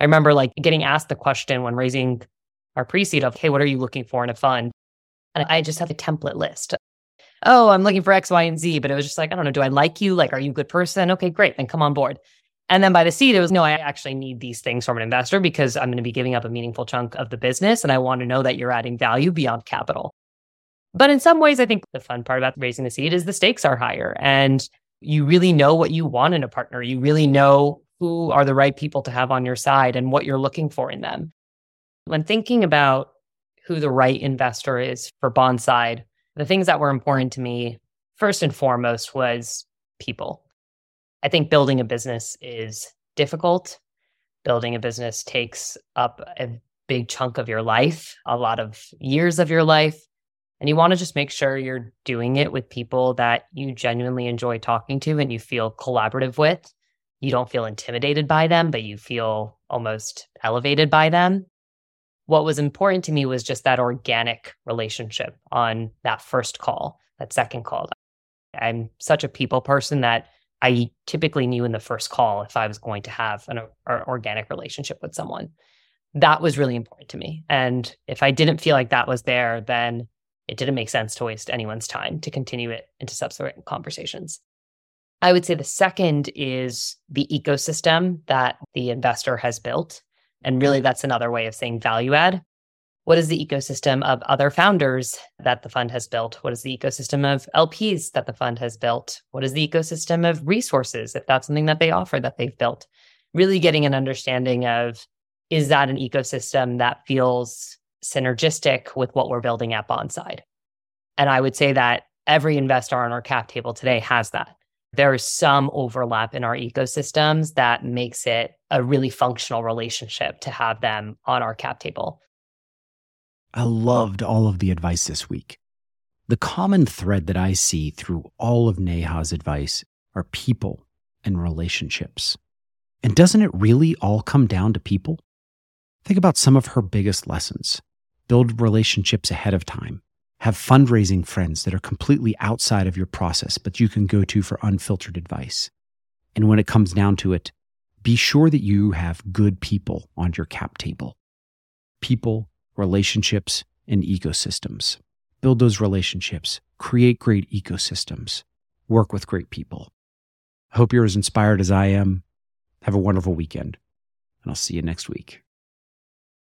I remember like getting asked the question when raising our pre seed of, hey, what are you looking for in a fund? And I just had a template list. Oh, I'm looking for X, Y, and Z. But it was just like, I don't know, do I like you? Like, are you a good person? Okay, great. Then come on board. And then by the seed, it was no, I actually need these things from an investor because I'm going to be giving up a meaningful chunk of the business. And I want to know that you're adding value beyond capital. But in some ways, I think the fun part about raising the seed is the stakes are higher and you really know what you want in a partner. You really know who are the right people to have on your side and what you're looking for in them. When thinking about who the right investor is for Bonside, the things that were important to me, first and foremost, was people. I think building a business is difficult. Building a business takes up a big chunk of your life, a lot of years of your life. And you want to just make sure you're doing it with people that you genuinely enjoy talking to and you feel collaborative with. You don't feel intimidated by them, but you feel almost elevated by them. What was important to me was just that organic relationship on that first call, that second call. I'm such a people person that I typically knew in the first call if I was going to have an, an organic relationship with someone. That was really important to me. And if I didn't feel like that was there, then it didn't make sense to waste anyone's time to continue it into subsequent conversations. I would say the second is the ecosystem that the investor has built. And really, mm-hmm. that's another way of saying value add. What is the ecosystem of other founders that the fund has built? What is the ecosystem of LPs that the fund has built? What is the ecosystem of resources, if that's something that they offer that they've built? Really getting an understanding of is that an ecosystem that feels synergistic with what we're building at Bonside? And I would say that every investor on our cap table today has that. There is some overlap in our ecosystems that makes it a really functional relationship to have them on our cap table. I loved all of the advice this week. The common thread that I see through all of Neha's advice are people and relationships. And doesn't it really all come down to people? Think about some of her biggest lessons. Build relationships ahead of time. Have fundraising friends that are completely outside of your process, but you can go to for unfiltered advice. And when it comes down to it, be sure that you have good people on your cap table. People relationships, and ecosystems. Build those relationships, create great ecosystems, work with great people. I hope you're as inspired as I am. Have a wonderful weekend, and I'll see you next week.